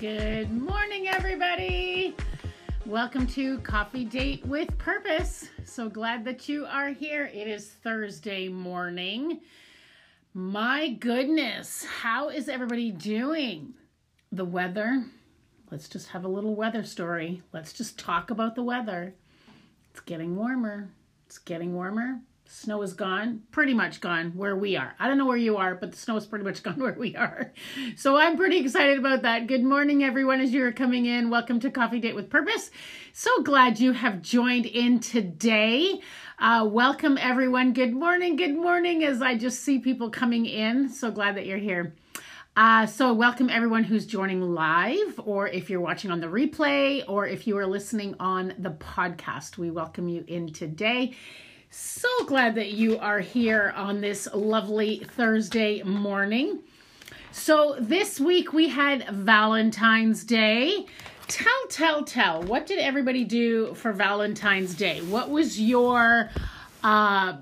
Good morning, everybody. Welcome to Coffee Date with Purpose. So glad that you are here. It is Thursday morning. My goodness, how is everybody doing? The weather. Let's just have a little weather story. Let's just talk about the weather. It's getting warmer. It's getting warmer. Snow is gone, pretty much gone where we are. I don't know where you are, but the snow is pretty much gone where we are. So I'm pretty excited about that. Good morning, everyone, as you're coming in. Welcome to Coffee Date with Purpose. So glad you have joined in today. Uh, welcome, everyone. Good morning. Good morning, as I just see people coming in. So glad that you're here. Uh, so, welcome everyone who's joining live, or if you're watching on the replay, or if you are listening on the podcast. We welcome you in today. So glad that you are here on this lovely Thursday morning. So, this week we had Valentine's Day. Tell, tell, tell. What did everybody do for Valentine's Day? What was your uh,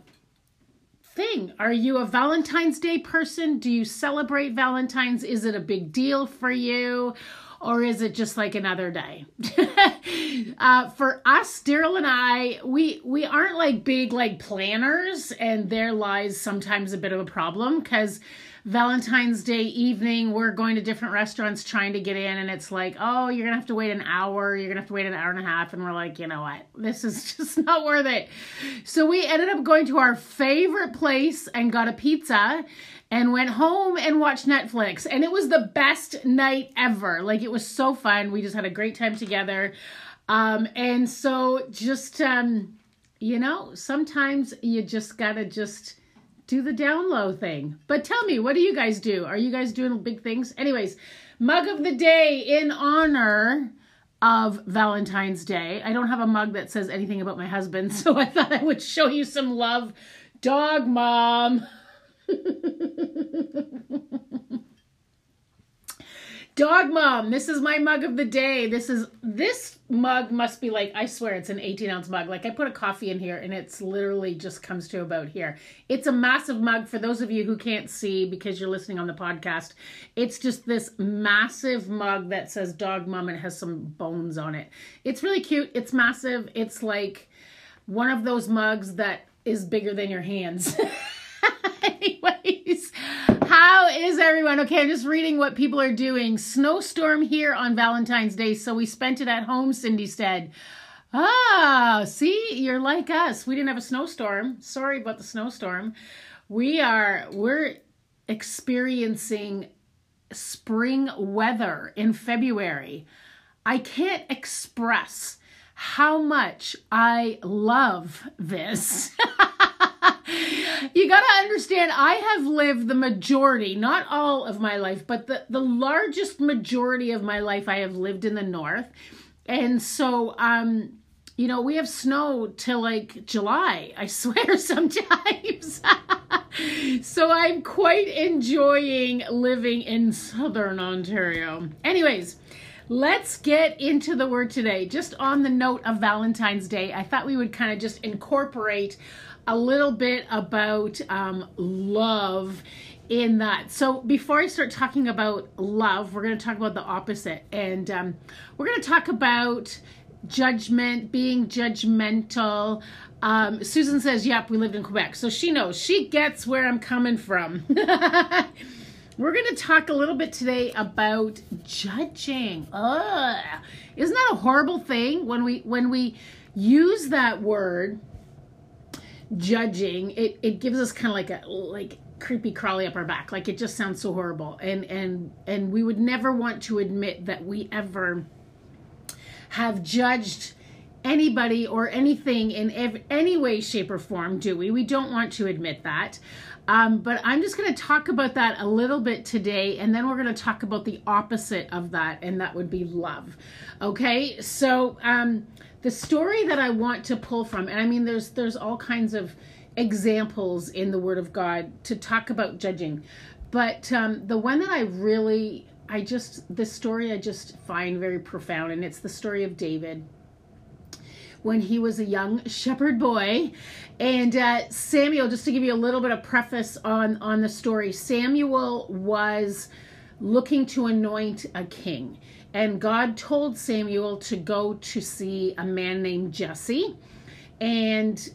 thing? Are you a Valentine's Day person? Do you celebrate Valentine's? Is it a big deal for you? or is it just like another day? uh, for us, Daryl and I, we we aren't like big like planners, and there lies sometimes a bit of a problem because Valentine's Day evening, we're going to different restaurants trying to get in, and it's like, oh, you're gonna have to wait an hour, you're gonna have to wait an hour and a half, and we're like, you know what, this is just not worth it. So we ended up going to our favorite place and got a pizza and went home and watched Netflix. And it was the best night ever. Like it was so fun. We just had a great time together. Um, and so just um, you know, sometimes you just gotta just do the down low thing. But tell me, what do you guys do? Are you guys doing big things? Anyways, mug of the day in honor of Valentine's Day. I don't have a mug that says anything about my husband, so I thought I would show you some love. Dog mom. Dog mom, this is my mug of the day. This is this mug must be like I swear it's an 18 ounce mug. Like I put a coffee in here and it's literally just comes to about here. It's a massive mug for those of you who can't see because you're listening on the podcast. It's just this massive mug that says dog mom and it has some bones on it. It's really cute. It's massive. It's like one of those mugs that is bigger than your hands. Anyways, how is everyone? Okay, I'm just reading what people are doing. Snowstorm here on Valentine's Day, so we spent it at home, Cindy said. Ah, see, you're like us. We didn't have a snowstorm. Sorry about the snowstorm. We are we're experiencing spring weather in February. I can't express how much I love this. you got to understand, I have lived the majority, not all of my life, but the, the largest majority of my life I have lived in the north. And so, um, you know, we have snow till like July, I swear sometimes. so I'm quite enjoying living in southern Ontario. Anyways, let's get into the word today. Just on the note of Valentine's Day, I thought we would kind of just incorporate a little bit about um, love in that. So before I start talking about love, we're going to talk about the opposite. And um, we're going to talk about judgment, being judgmental. Um, Susan says, Yep, we lived in Quebec. So she knows, she gets where I'm coming from. we're going to talk a little bit today about judging. Ugh. Isn't that a horrible thing when we when we use that word judging, it, it gives us kind of like a like creepy crawly up our back. Like it just sounds so horrible. And and and we would never want to admit that we ever have judged anybody or anything in ev- any way, shape, or form, do we? We don't want to admit that. Um, but I'm just going to talk about that a little bit today, and then we're going to talk about the opposite of that, and that would be love. Okay, so um, the story that I want to pull from, and I mean, there's there's all kinds of examples in the Word of God to talk about judging, but um, the one that I really, I just, the story I just find very profound, and it's the story of David when he was a young shepherd boy. And uh, Samuel, just to give you a little bit of preface on on the story, Samuel was looking to anoint a king and God told Samuel to go to see a man named Jesse. And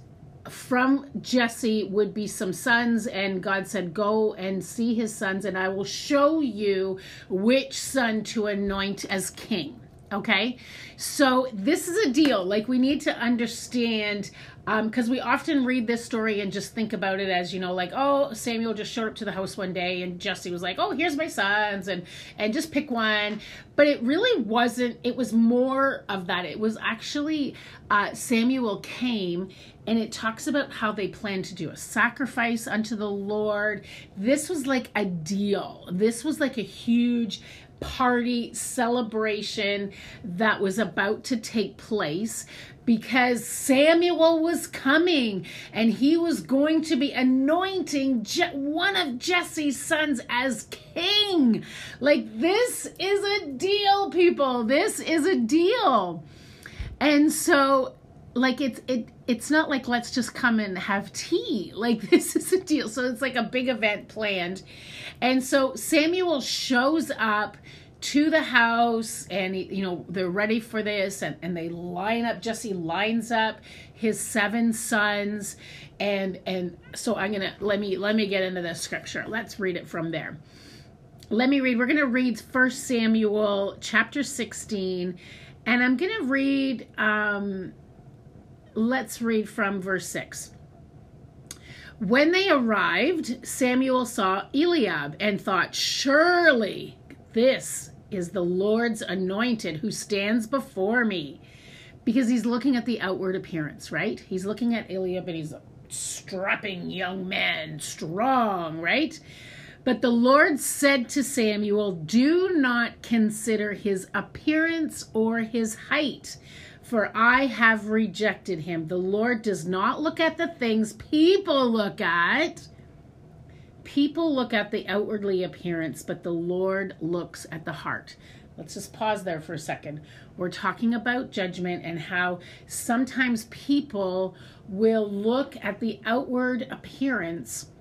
from Jesse would be some sons, and God said, Go and see his sons, and I will show you which son to anoint as king. Okay, so this is a deal. Like, we need to understand because um, we often read this story and just think about it as you know like oh samuel just showed up to the house one day and jesse was like oh here's my sons and and just pick one. But it really wasn't it was more of that. It was actually uh, samuel came and it talks about how they planned to do a sacrifice unto the lord. This was like a deal. This was like a huge party celebration that was about to take place because Samuel was coming and he was going to be anointing Je- one of Jesse's sons as king. Like, this is a deal, people. This is a deal. And so, like, it's, it, it's not like let's just come and have tea. Like, this is a deal. So, it's like a big event planned. And so, Samuel shows up to the house and you know they're ready for this and, and they line up jesse lines up his seven sons and and so i'm gonna let me let me get into the scripture let's read it from there let me read we're gonna read first samuel chapter 16 and i'm gonna read um let's read from verse 6 when they arrived samuel saw eliab and thought surely this is the Lord's anointed who stands before me. Because he's looking at the outward appearance, right? He's looking at Eliab and he's a strapping young man, strong, right? But the Lord said to Samuel, Do not consider his appearance or his height, for I have rejected him. The Lord does not look at the things people look at People look at the outwardly appearance, but the Lord looks at the heart. Let's just pause there for a second. We're talking about judgment and how sometimes people will look at the outward appearance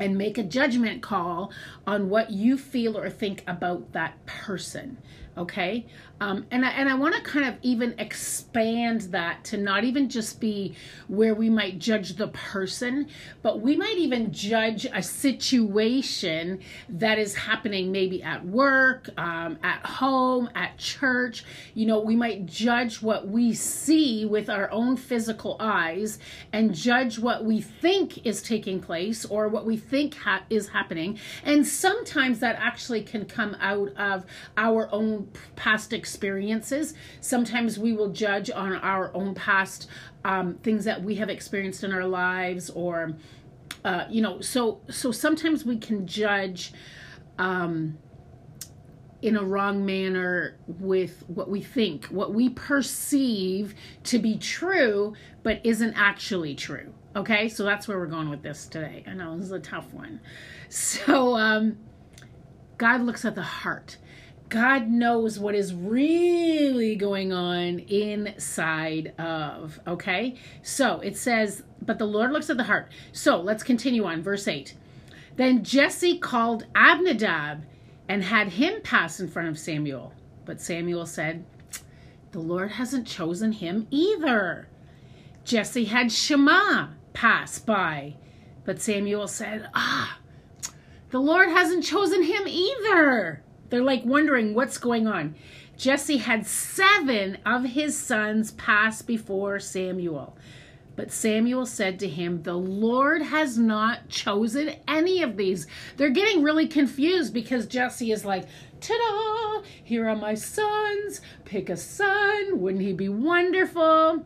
and make a judgment call on what you feel or think about that person. Okay? Um, and I, and I want to kind of even expand that to not even just be where we might judge the person, but we might even judge a situation that is happening maybe at work, um, at home, at church. You know, we might judge what we see with our own physical eyes and judge what we think is taking place or what we think ha- is happening. And sometimes that actually can come out of our own past experiences. Sometimes we will judge on our own past um, things that we have experienced in our lives, or uh, you know, so so sometimes we can judge. Um, in a wrong manner with what we think, what we perceive to be true, but isn't actually true. Okay, so that's where we're going with this today. I know this is a tough one. So, um, God looks at the heart. God knows what is really going on inside of. Okay? So it says, but the Lord looks at the heart. So let's continue on. Verse 8. Then Jesse called Abinadab and had him pass in front of Samuel. But Samuel said, The Lord hasn't chosen him either. Jesse had Shema pass by. But Samuel said, Ah, the Lord hasn't chosen him either. They're like wondering what's going on. Jesse had seven of his sons pass before Samuel. But Samuel said to him, The Lord has not chosen any of these. They're getting really confused because Jesse is like, Ta da! Here are my sons. Pick a son. Wouldn't he be wonderful?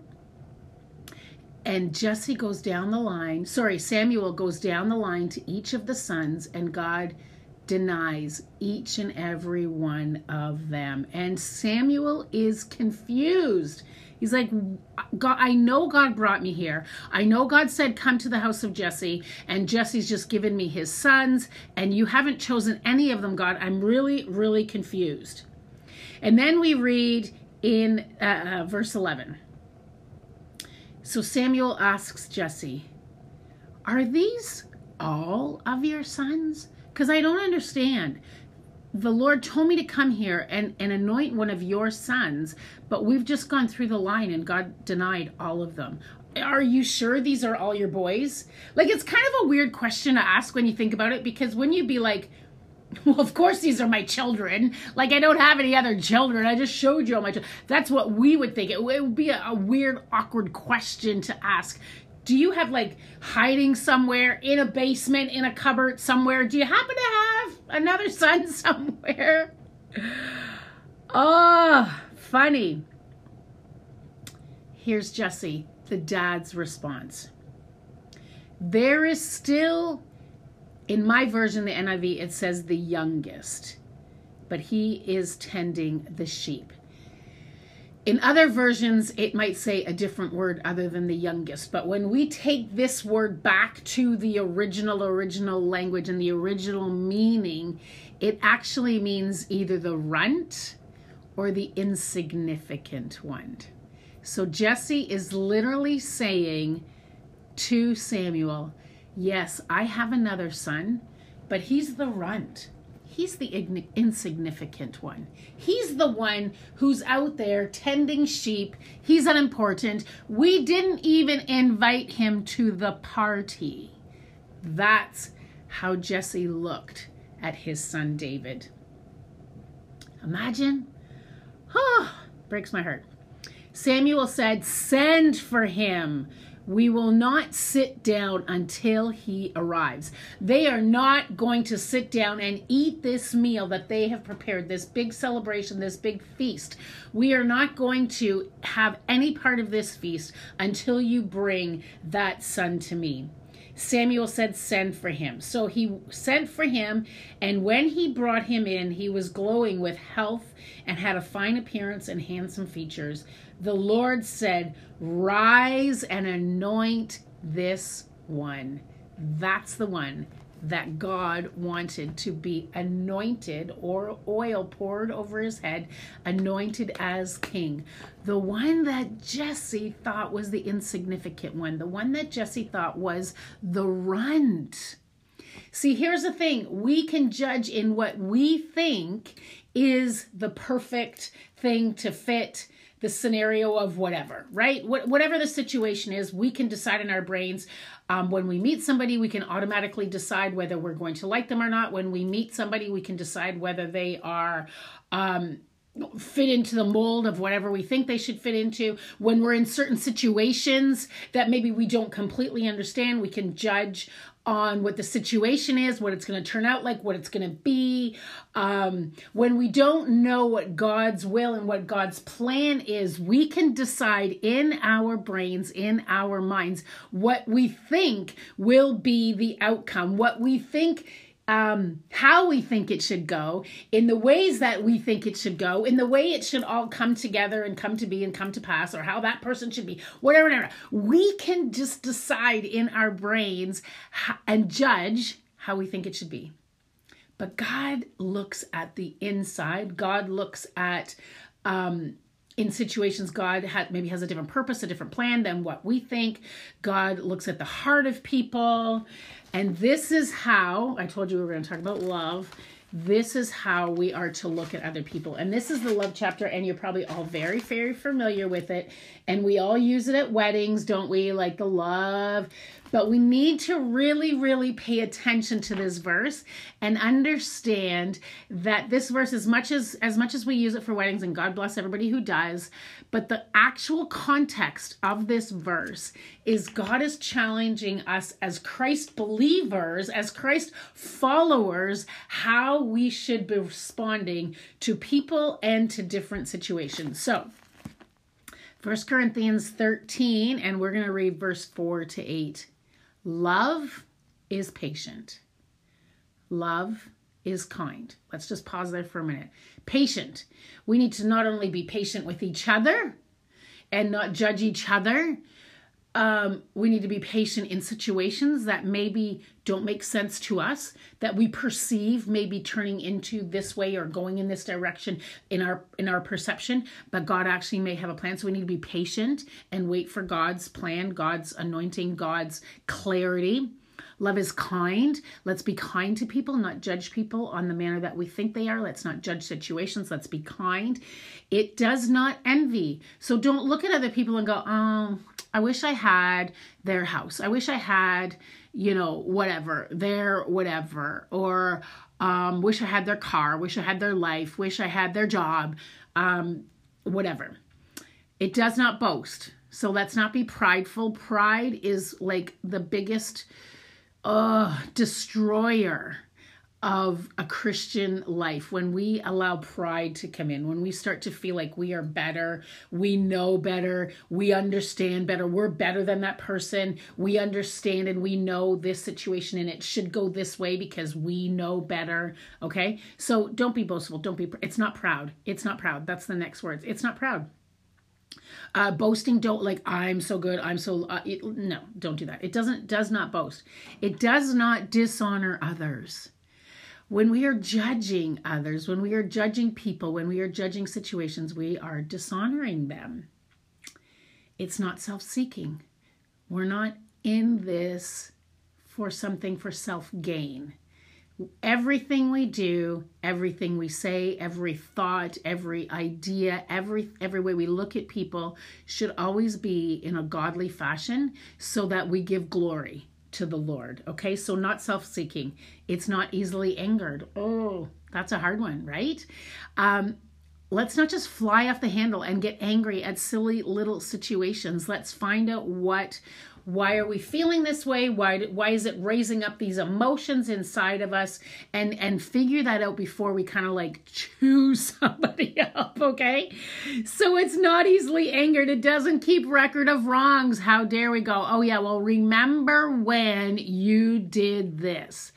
And Jesse goes down the line. Sorry, Samuel goes down the line to each of the sons, and God denies each and every one of them. And Samuel is confused. He's like, God, I know God brought me here. I know God said, Come to the house of Jesse, and Jesse's just given me his sons, and you haven't chosen any of them, God. I'm really, really confused. And then we read in uh, uh verse 11. So Samuel asks Jesse, Are these all of your sons? Because I don't understand. the Lord told me to come here and, and anoint one of your sons, but we've just gone through the line and God denied all of them. Are you sure these are all your boys? Like, it's kind of a weird question to ask when you think about it because when you be like, well, of course these are my children. Like, I don't have any other children. I just showed you all my children. That's what we would think. It, would be a, a weird, awkward question to ask do you have like hiding somewhere in a basement, in a cupboard somewhere? Do you happen to have another son somewhere? Oh, funny. Here's Jesse, the dad's response. There is still, in my version, the NIV, it says the youngest, but he is tending the sheep. In other versions, it might say a different word other than the youngest. But when we take this word back to the original, original language and the original meaning, it actually means either the runt or the insignificant one. So Jesse is literally saying to Samuel, Yes, I have another son, but he's the runt he's the insignificant one. He's the one who's out there tending sheep. He's unimportant. We didn't even invite him to the party. That's how Jesse looked at his son David. Imagine. Oh, breaks my heart. Samuel said, Send for him. We will not sit down until he arrives. They are not going to sit down and eat this meal that they have prepared, this big celebration, this big feast. We are not going to have any part of this feast until you bring that son to me. Samuel said, Send for him. So he sent for him, and when he brought him in, he was glowing with health and had a fine appearance and handsome features. The Lord said, Rise and anoint this one. That's the one that God wanted to be anointed or oil poured over his head, anointed as king. The one that Jesse thought was the insignificant one, the one that Jesse thought was the runt. See, here's the thing we can judge in what we think is the perfect thing to fit the scenario of whatever, right? What, whatever the situation is, we can decide in our brains. Um, when we meet somebody, we can automatically decide whether we're going to like them or not. When we meet somebody, we can decide whether they are. Um, fit into the mold of whatever we think they should fit into. When we're in certain situations that maybe we don't completely understand, we can judge on what the situation is, what it's going to turn out like, what it's going to be. Um, when we don't know what God's will and what God's plan is, we can decide in our brains, in our minds, what we think will be the outcome, what we think um, how we think it should go, in the ways that we think it should go, in the way it should all come together and come to be and come to pass, or how that person should be, whatever, whatever. We can just decide in our brains and judge how we think it should be. But God looks at the inside. God looks at um, in situations god maybe has a different purpose a different plan than what we think god looks at the heart of people and this is how I told you we were going to talk about love. This is how we are to look at other people. And this is the love chapter, and you're probably all very, very familiar with it. And we all use it at weddings, don't we? Like the love. But we need to really, really pay attention to this verse and understand that this verse, as much as as much as we use it for weddings, and God bless everybody who does, but the actual context of this verse is God is challenging us as Christ believers, as Christ followers, how we should be responding to people and to different situations. So 1 Corinthians 13, and we're going to read verse 4 to 8. Love is patient. Love is kind. Let's just pause there for a minute. Patient. We need to not only be patient with each other and not judge each other, um, we need to be patient in situations that maybe don't make sense to us, that we perceive maybe turning into this way or going in this direction in our in our perception, but God actually may have a plan. So we need to be patient and wait for God's plan, God's anointing, God's clarity. Love is kind. Let's be kind to people, not judge people on the manner that we think they are. Let's not judge situations. Let's be kind. It does not envy. So don't look at other people and go, oh, I wish I had their house. I wish I had, you know, whatever, their whatever. Or um, wish I had their car, wish I had their life, wish I had their job, um, whatever. It does not boast. So let's not be prideful. Pride is like the biggest uh, destroyer of a Christian life, when we allow pride to come in, when we start to feel like we are better, we know better, we understand better, we're better than that person, we understand and we know this situation and it should go this way because we know better. Okay. So don't be boastful. Don't be, it's not proud. It's not proud. That's the next words. It's not proud. Uh, boasting don't like i'm so good i'm so uh, it, no don't do that it doesn't does not boast it does not dishonor others when we are judging others, when we are judging people, when we are judging situations, we are dishonoring them. It's not self seeking. We're not in this for something for self gain. Everything we do, everything we say, every thought, every idea, every every way we look at people should always be in a godly fashion so that we give glory to the Lord. Okay, so not self seeking, it's not easily angered. Oh, that's a hard one, right? Um, let's not just fly off the handle and get angry at silly little situations. Let's find out what why are we feeling this way? Why why is it raising up these emotions inside of us? And and figure that out before we kind of like choose somebody up okay? So it's not easily angered. It doesn't keep record of wrongs. How dare we go oh yeah well remember when you did this?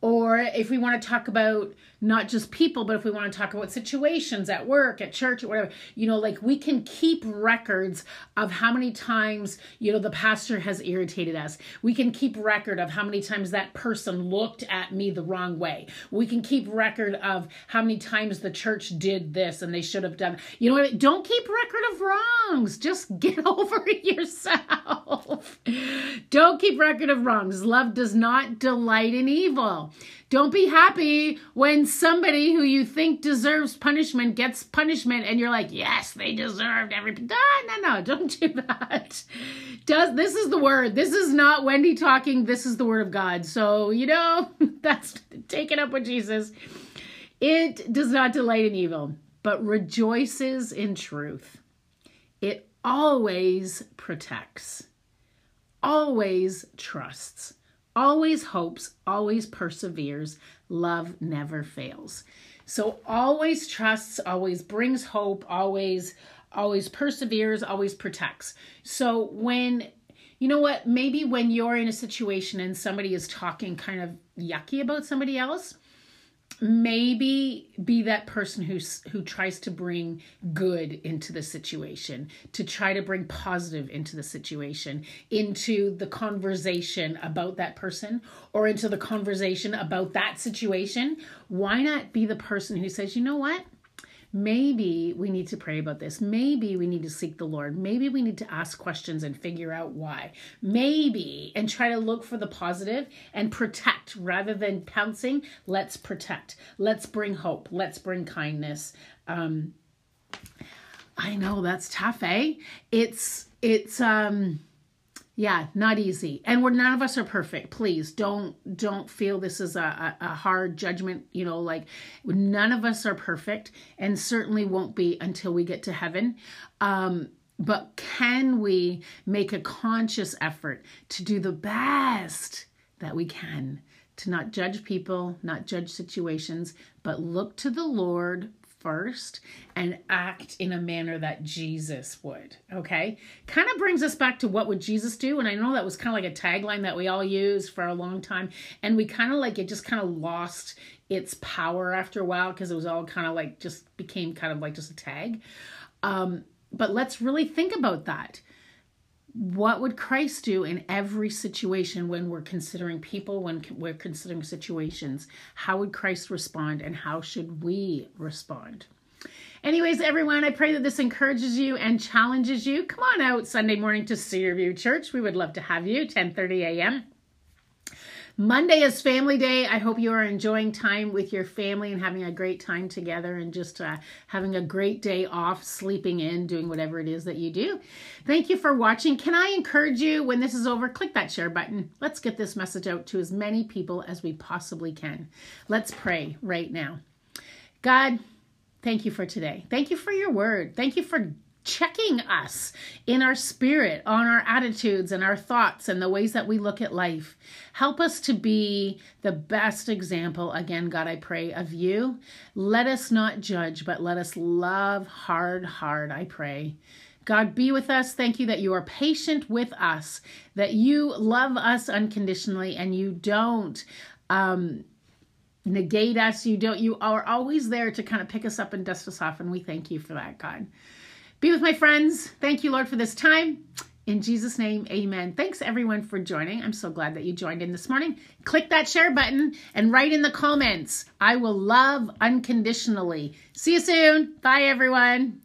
Or if we want to talk about not just people, but if we want to talk about situations at work, at church, or whatever, you know, like we can keep records of how many times, you know, the pastor has irritated us. We can keep record of how many times that person looked at me the wrong way. We can keep record of how many times the church did this and they should have done. You know what? Don't keep record of wrongs. Just get over yourself. Don't keep record of wrongs. Love does not delight in evil. Don't be happy when somebody who you think deserves punishment gets punishment and you're like, yes, they deserved every. No, no, no, don't do that. Does this is the word. This is not Wendy talking. This is the word of God. So you know that's take it up with Jesus. It does not delight in evil, but rejoices in truth. It always protects, always trusts always hopes, always perseveres, love never fails. So always trusts, always brings hope, always always perseveres, always protects. So when you know what, maybe when you're in a situation and somebody is talking kind of yucky about somebody else, maybe be that person who's who tries to bring good into the situation to try to bring positive into the situation into the conversation about that person or into the conversation about that situation. Why not be the person who says you know what maybe we need to pray about this. Maybe we need to seek the Lord. Maybe we need to ask questions and figure out why. Maybe, and try to look for the positive and protect rather than pouncing. Let's protect. Let's bring hope. Let's bring kindness. Um, I know that's tough, eh? It's, it's, um, yeah not easy. And we're none of us are perfect. Please don't don't feel this is a, a, hard judgment you know like none of us are perfect and certainly won't be until we get to heaven. Um but can we make a conscious effort to do the best that we can to not judge people not judge situations but look to the lord first and act in a manner that Jesus would. Okay. Kind of brings us back to what would Jesus do? And I know that was kind of like a tagline that we all used for a long time. And we kind of like it just kind of lost its power after a while because it was all kind of like just became kind of like just a tag. Um, but let's really think about that what would Christ do in every situation when we're considering people, when we're considering situations? How would Christ respond and how should we respond? Anyways, everyone, I pray that this encourages you and challenges you. Come on out Sunday morning to Cedarview Church. We would love to have you, 10:30 a.m. Monday is family day. I hope you are enjoying time with your family and having a great time together and just uh, having a great day off, sleeping in, doing whatever it is that you do. Thank you for watching. Can I encourage you when this is over, click that share button. Let's get this message out to as many people as we possibly can. Let's pray right now. God, thank you for today. Thank you for your word. Thank you for checking us in our spirit, on our attitudes and our thoughts and the ways that we look at life. Help us to be the best example, again, God, I pray, of you. Let us not judge, but let us love hard, hard, I pray. God, be with us. Thank you that you are patient with us, that you love us unconditionally, and you don't um, negate us. You don't. You are always there to kind of pick us up and dust us off, and we thank you for that, God. Be with my friends. Thank you, Lord, for this time. In Jesus' name, amen. Thanks everyone for joining. I'm so glad that you joined in this morning. Click that share button and write in the comments. I will love unconditionally. See you soon. Bye, everyone.